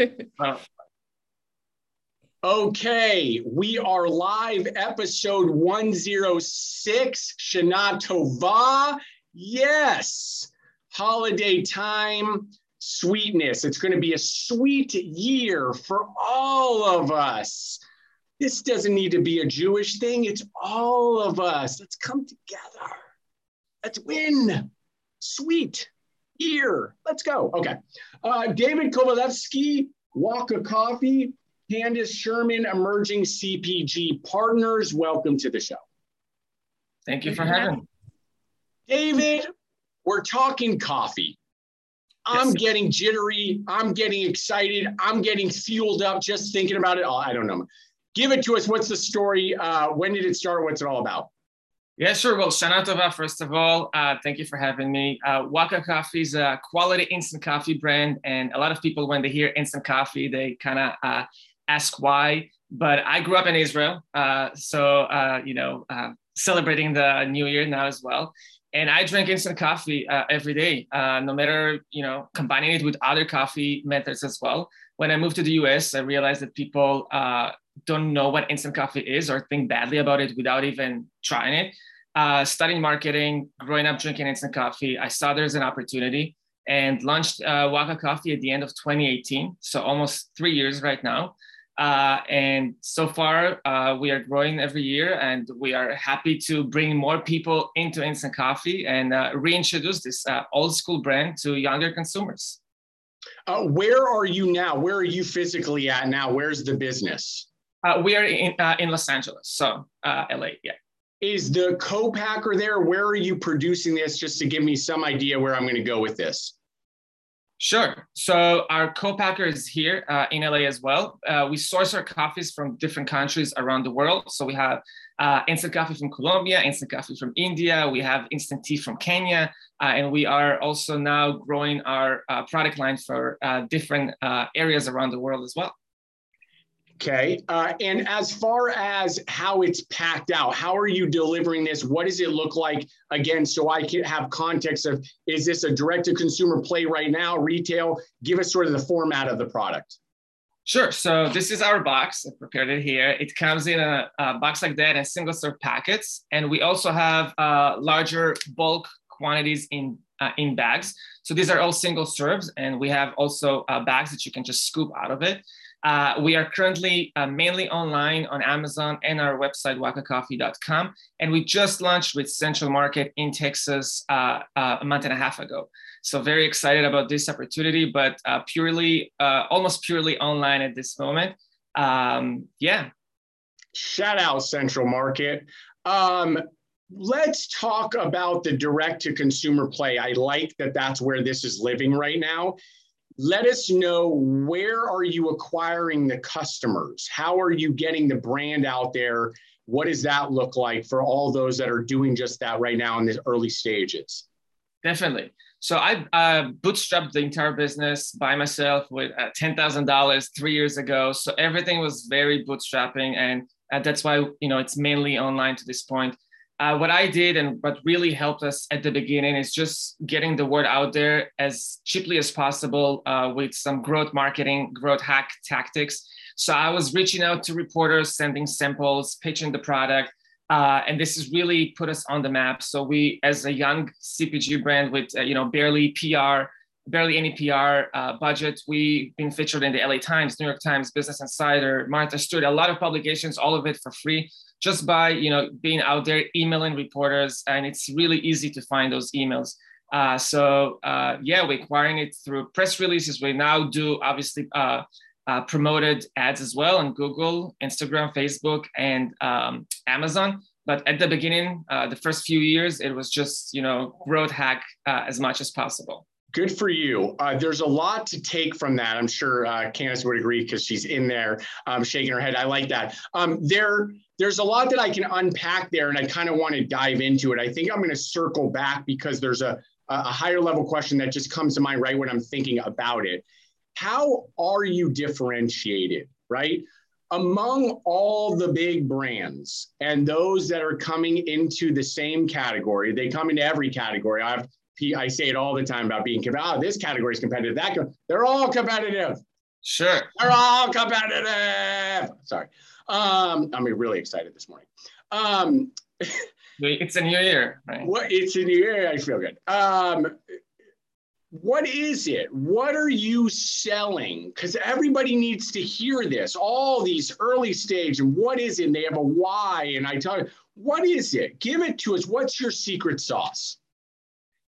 Uh, Okay, we are live, episode 106, Shana Tova. Yes, holiday time, sweetness. It's going to be a sweet year for all of us. This doesn't need to be a Jewish thing, it's all of us. Let's come together. Let's win. Sweet year. Let's go. Okay. Uh, David Kovalevsky, Waka Coffee. Candace Sherman, Emerging CPG Partners. Welcome to the show. Thank you for having me. David, we're talking coffee. I'm Yes. getting jittery. I'm getting excited. I'm getting fueled up just thinking about it. Oh, I don't know. Give it to us. What's the story? Uh, when did it start? What's it all about? Yeah, sure. Well, Shana Tova, first of all, uh, thank you for having me. Uh, Waka Coffee is a quality instant coffee brand. And a lot of people, when they hear instant coffee, they kind of uh, ask why. But I grew up in Israel. Uh, so, uh, you know, uh, celebrating the new year now as well. And I drink instant coffee every day, no matter, you know, combining it with other coffee methods as well. When I moved to the US, I realized that people don't know what instant coffee is or think badly about it without even trying it. Uh, studying marketing, growing up drinking instant coffee, I saw there's an opportunity and launched uh, Waka Coffee at the end of 2018. So almost three years right now. Uh, and so far, uh, we are growing every year, and we are happy to bring more people into instant coffee and uh, reintroduce this uh, old school brand to younger consumers. Where are you now? Where are you physically at now? Where's the business? Uh, we are in, uh, in Los Angeles, so uh, LA, yeah. Is the co-packer there? Where are you producing this? Just to give me some idea where I'm going to go with this. Sure. So our co-packer is here uh, in LA as well. Uh, we source our coffees from different countries around the world. So we have uh, instant coffee from Colombia, instant coffee from India. We have instant tea from Kenya, uh, and we are also now growing our uh, product line for uh, different uh, areas around the world as well. Okay. Uh, and as far as how it's packed out, how are you delivering this? What does it look like? Again, so I can have context of is this a direct to consumer play right now, retail? Give us sort of the format of the product. Sure. So this is our box. I prepared it here. It comes in a, a box like that and single serve packets, and we also have uh, larger bulk quantities in uh, in bags. So these are all single serves, and we have also uh, bags that you can just scoop out of it. Uh, we are currently uh, mainly online on Amazon and our website, wakacoffee.com. And we just launched with Central Market in Texas uh, uh, a month and a half ago. So very excited about this opportunity, but uh, purely, uh, almost purely online at this moment. Um, yeah. Shout out Central Market. Um, let's talk about the direct to consumer play. I like that that's where this is living right now. Let us know where are you acquiring the customers? How are you getting the brand out there? What does that look like for all those that are doing just that right now in the early stages? Definitely. So I uh, bootstrapped the entire business by myself with uh, ten thousand dollars three years ago. So everything was very bootstrapping, and uh, that's why you know it's mainly online to this point. Uh, what I did and what really helped us at the beginning is just getting the word out there as cheaply as possible uh, with some growth marketing, growth hack tactics. So I was reaching out to reporters, sending samples, pitching the product. Uh, and this has really put us on the map. So we, as a young CPG brand with uh, you know barely PR, barely any PR uh, budget, we've been featured in the LA Times, New York Times, Business Insider, Martha Stewart, a lot of publications, all of it for free, just by you know being out there emailing reporters, and it's really easy to find those emails. Uh, so uh, yeah, we're acquiring it through press releases. We now do obviously uh, uh, promoted ads as well on Google, Instagram, Facebook, and um, Amazon. But at the beginning, uh, the first few years, it was just you know growth hack uh, as much as possible. Good for you. Uh, there's a lot to take from that. I'm sure uh, would agree because she's in there um, shaking her head. I like that. Um, there, there's a lot that I can unpack there, and I kind of want to dive into it. I think I'm going to circle back because there's a, a higher level question that just comes to mind right when I'm thinking about it. How are you differentiated, right? Among all the big brands and those that are coming into the same category, they come into every category. I've I say it all the time about being competitive. Oh, this category is competitive. That they're all competitive. Sure. They're all competitive. Sorry. Um, I'm really excited this morning. Um, it's a new year, right? What it's a new year. I feel good. Um, what is it? What are you selling? Because everybody needs to hear this. All these early stage and what is it? And they have a why. And I tell you, what is it? Give it to us. What's your secret sauce?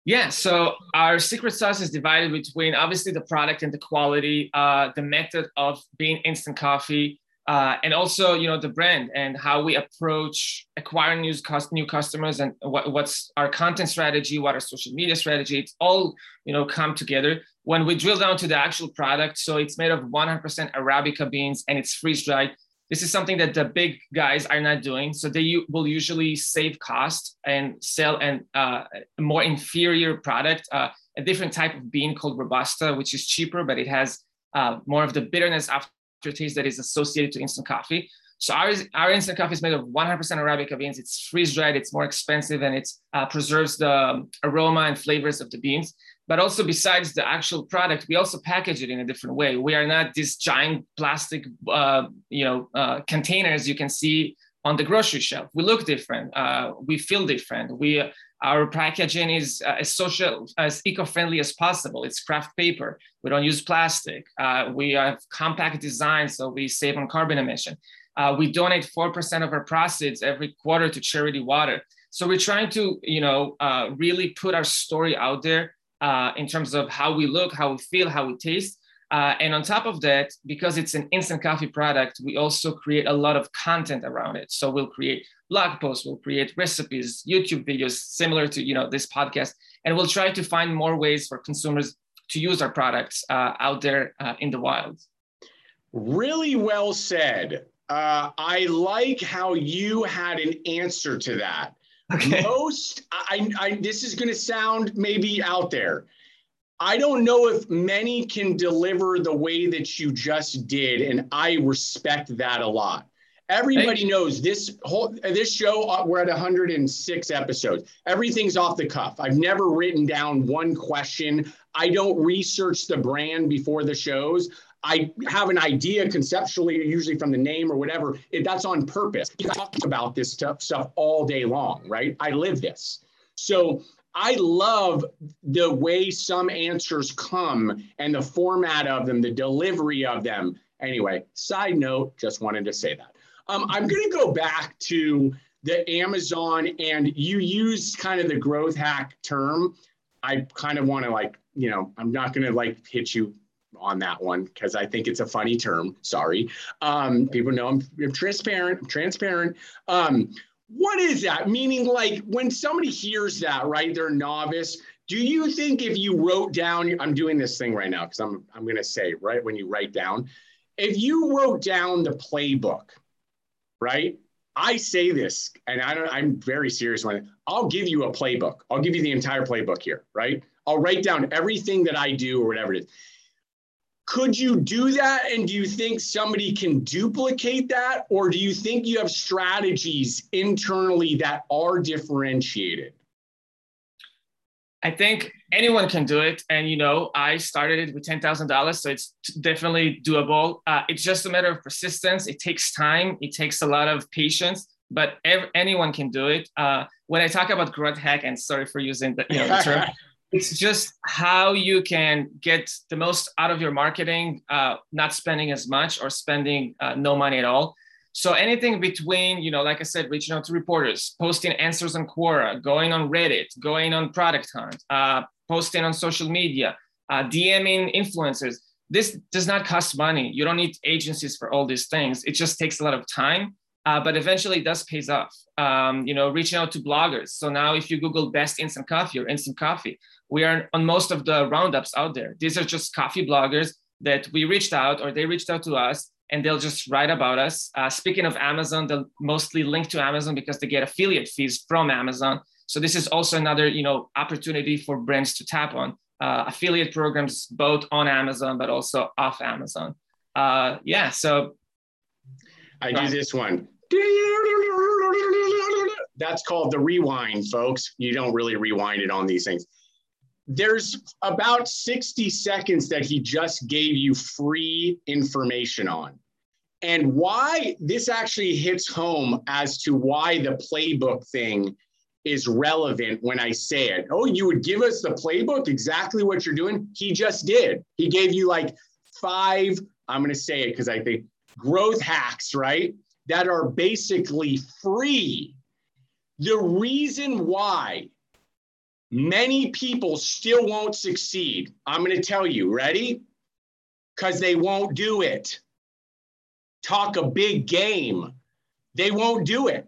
Yeah, so our secret sauce is divided between obviously the product and the quality, uh, the method of being instant coffee, uh, and also you know the brand and how we approach acquiring new, new customers and what, what's our content strategy, what our social media strategy. It's all you know come together when we drill down to the actual product. So it's made of 100% Arabica beans and it's freeze dried. This is something that the big guys are not doing. So they will usually save cost and sell an, uh, a more inferior product, uh, a different type of bean called Robusta, which is cheaper, but it has uh, more of the bitterness aftertaste that is associated to instant coffee. So our, our instant coffee is made of 100% Arabica beans. It's freeze dried, it's more expensive, and it uh, preserves the aroma and flavors of the beans but also besides the actual product we also package it in a different way we are not these giant plastic uh, you know uh, containers you can see on the grocery shelf. We look different uh, we feel different. We our packaging is uh, as social as eco-friendly as possible. It's kraft paper. We don't use plastic. Uh, we have compact design so we save on carbon emission. Uh, we donate 4% of our proceeds every quarter to charity water. So we're trying to you know really put our story out there uh, in terms of how we look, how we feel, how we taste. Uh, and on top of that, because it's an instant coffee product, we also create a lot of content around it. So we'll create blog posts, we'll create recipes, YouTube videos similar to you know this podcast, and we'll try to find more ways for consumers to use our products uh, out there uh, in the wild. Really well said. Uh, I like how you had an answer to that. Okay. Most, I, I, this is going to sound maybe out there. I don't know if many can deliver the way that you just did, and I respect that a lot. Everybody knows this whole this show. Uh, we're at 106 episodes. Everything's off the cuff. I've never written down one question. I don't research the brand before the shows. I have an idea conceptually, usually from the name or whatever. It, that's on purpose. I talk about this stuff, stuff all day long, right? I live this. So I love the way some answers come and the format of them, the delivery of them. Anyway, side note, just wanted to say that. Um, I'm going to go back to the Amazon, and you used kind of the growth hack term. I kind of want to like, you know, I'm not going to like hit you on that one because I think it's a funny term. Sorry. Um, people know I'm, I'm transparent. I'm transparent. Um, what is that? Meaning, like when somebody hears that, right? They're novice. Do you think if you wrote down, I'm doing this thing right now because I'm I'm going to say right when you write down, if you wrote down the playbook, right? I say this, and I don't. I'm very serious when I'll give you a playbook. I'll give you the entire playbook here, right? I'll write down everything that I do or whatever it is could you do that? And do you think somebody can duplicate that? Or do you think you have strategies internally that are differentiated? I think anyone can do it. And, you know, I started it with $10,000. So it's definitely doable. Uh, it's just a matter of persistence. It takes time, it takes a lot of patience, but ev- anyone can do it. Uh, when I talk about growth hack, and sorry for using the, you know, the term, it's just how you can get the most out of your marketing, uh, not spending as much or spending uh, no money at all. So anything between, you know, like I said, reaching out to reporters, posting answers on Quora, going on Reddit, going on Product Hunt, uh, posting on social media, uh, DMing influencers. This does not cost money. You don't need agencies for all these things. It just takes a lot of time, uh, but eventually it does pays off. Um, you know, reaching out to bloggers. So now if you Google best instant coffee or instant coffee, we are on most of the roundups out there. These are just coffee bloggers that we reached out or they reached out to us and they'll just write about us. Uh, speaking of Amazon, they'll mostly link to Amazon because they get affiliate fees from Amazon. So this is also another, you know, opportunity for brands to tap on uh, affiliate programs both on Amazon but also off Amazon. Uh, yeah, so I do this one. That's called the rewind, folks. You don't really rewind it on these things there's about 60 seconds that he just gave you free information on. And why this actually hits home as to why the playbook thing is relevant when I say it. Oh, you would give us the playbook, exactly what you're doing? He just did. He gave you like five, I'm going to say it because I think growth hacks, right? That are basically free. The reason why many people still won't succeed, I'm going to tell you, ready? Because they won't do it. Talk a big game. They won't do it.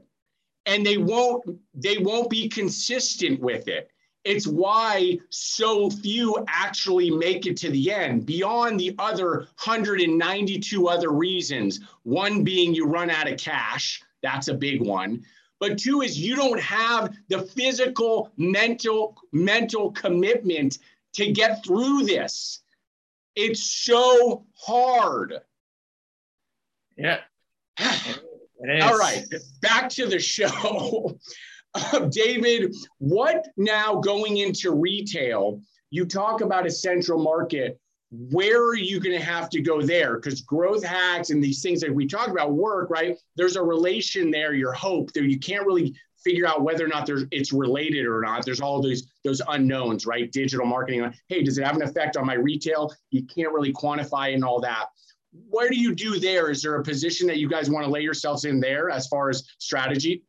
And they won't they won't be consistent with it. It's why so few actually make it to the end, beyond the other 192 other reasons. One being you run out of cash, that's a big one. But two is you don't have the physical, mental, mental commitment to get through this. It's so hard. Yeah. All right, back to the show. David, what now going into retail? You talk about a central market. Where are you going to have to go there? Because growth hacks and these things that we talk about work, right? There's a relation there, your hope that you can't really figure out whether or not there's it's related or not. There's all those those unknowns, right? Digital marketing. Hey, does it have an effect on my retail? You can't really quantify and all that. What do you do there? Is there a position that you guys want to lay yourselves in there as far as strategy?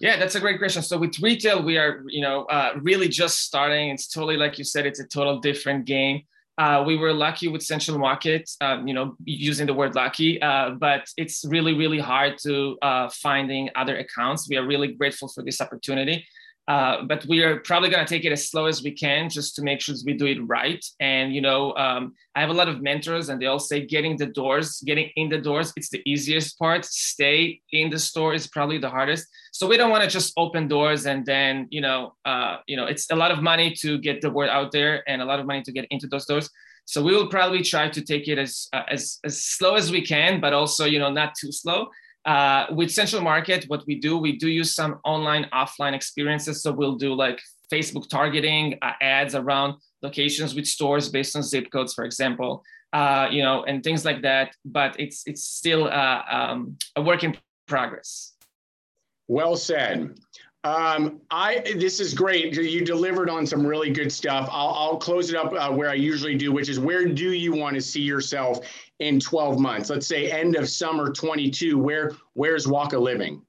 Yeah, that's a great question. So with retail, we are, you know, uh, really just starting. It's totally like you said, it's a total different game. Uh, we were lucky with Central Market, uh, you know, using the word lucky, uh, but it's really, really hard to uh, finding other accounts. We are really grateful for this opportunity. Uh, but we are probably going to take it as slow as we can just to make sure we do it right. And, you know, um, I have a lot of mentors and they all say getting the doors, getting in the doors, it's the easiest part. Stay in the store is probably the hardest. So we don't want to just open doors and then, you know, uh, you know, it's a lot of money to get the word out there and a lot of money to get into those doors. So we will probably try to take it as, uh, as, as slow as we can, but also, you know, not too slow. Uh, with Central Market, what we do, we do use some online, offline experiences. So we'll do like Facebook targeting uh, ads around locations with stores based on zip codes, for example, uh, you know, and things like that. But it's it's still uh, um, a work in progress. Well said. Um, I this is great. You delivered on some really good stuff. I'll, I'll close it up uh, where I usually do, which is where do you want to see yourself in 12 months? Let's say end of summer 22. Where where's Waka living?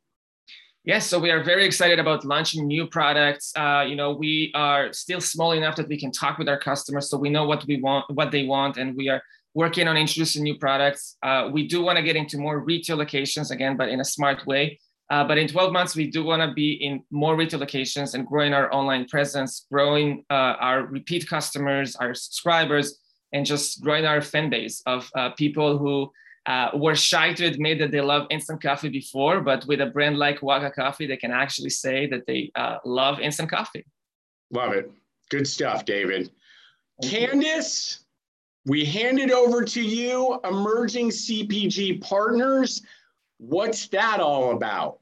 Yes, so we are very excited about launching new products. Uh, you know, we are still small enough that we can talk with our customers, so we know what we want, what they want, and we are working on introducing new products. Uh, we do want to get into more retail locations again, but in a smart way. Uh, but in 12 months, we do want to be in more retail locations and growing our online presence, growing uh, our repeat customers, our subscribers, and just growing our fan base of uh, people who uh, were shy to admit that they love instant coffee before, but with a brand like Waka Coffee, they can actually say that they uh, love instant coffee. Love it. Good stuff, David. Candace, we hand it over to you, emerging CPG partners. What's that all about?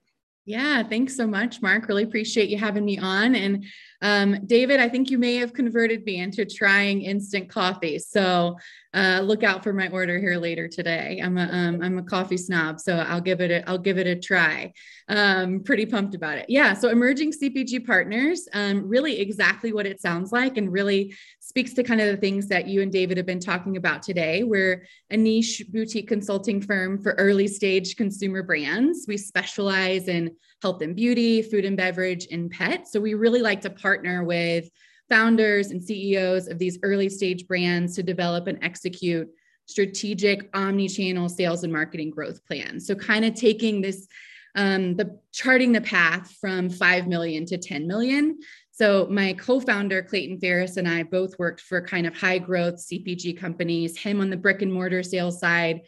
Yeah, thanks so much, Mark. Really appreciate you having me on. And um, David, I think you may have converted me into trying instant coffee. So uh, look out for my order here later today. I'm a um, I'm a coffee snob, so I'll give it a I'll give it a try. Um, pretty pumped about it. Yeah. So emerging CPG partners, um, really exactly what it sounds like, and really speaks to kind of the things that you and David have been talking about today. We're a niche boutique consulting firm for early stage consumer brands. We specialize in health and beauty, food and beverage, and pet. So we really like to partner with founders and CEOs of these early stage brands to develop and execute strategic omni-channel sales and marketing growth plans. So kind of taking this um, the charting the path from 5 million to 10 million. So my co-founder Clayton Ferris and I both worked for kind of high growth CPG companies, him on the brick and mortar sales side,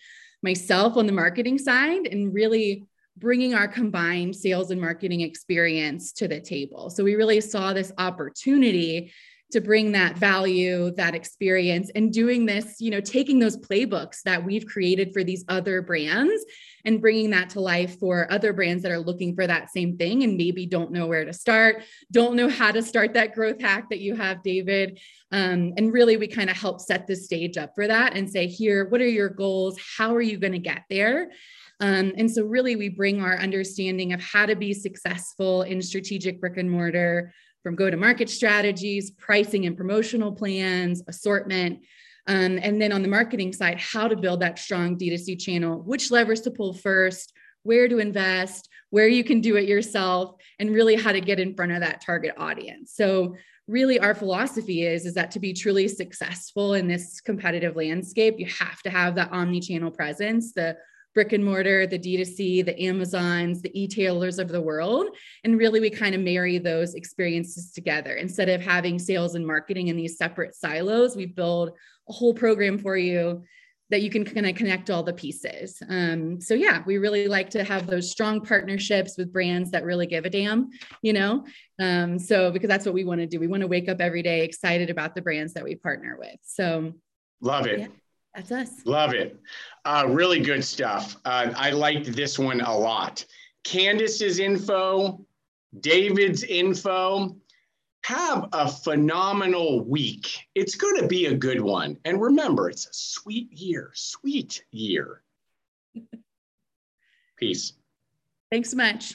myself on the marketing side and really bringing our combined sales and marketing experience to the table. So we really saw this opportunity to bring that value, that experience, and doing this, you know, taking those playbooks that we've created for these other brands and bringing that to life for other brands that are looking for that same thing and maybe don't know where to start, don't know how to start that growth hack that you have, David. Um, and really, we kind of help set the stage up for that and say, here, what are your goals? How are you going to get there? Um, and so, really, we bring our understanding of how to be successful in strategic brick and mortar from go to market strategies, pricing and promotional plans, assortment. Um, and then on the marketing side, how to build that strong D2C channel, which levers to pull first, where to invest, where you can do it yourself, and really how to get in front of that target audience. So, really, our philosophy is, is that to be truly successful in this competitive landscape, you have to have that omni channel presence, the brick and mortar, the D2C, the Amazons, the e-tailers of the world. And really, we kind of marry those experiences together. Instead of having sales and marketing in these separate silos, we build a whole program for you that you can kind of connect all the pieces. Um, so yeah, we really like to have those strong partnerships with brands that really give a damn, you know. Um, so because that's what we want to do. We want to wake up every day excited about the brands that we partner with. So love it. Yeah. That's us. Love it. Uh, really good stuff. Uh, I liked this one a lot. Candace's info, David's info. Have a phenomenal week. It's going to be a good one. And remember, it's a sweet year, sweet year. Peace. Thanks so much.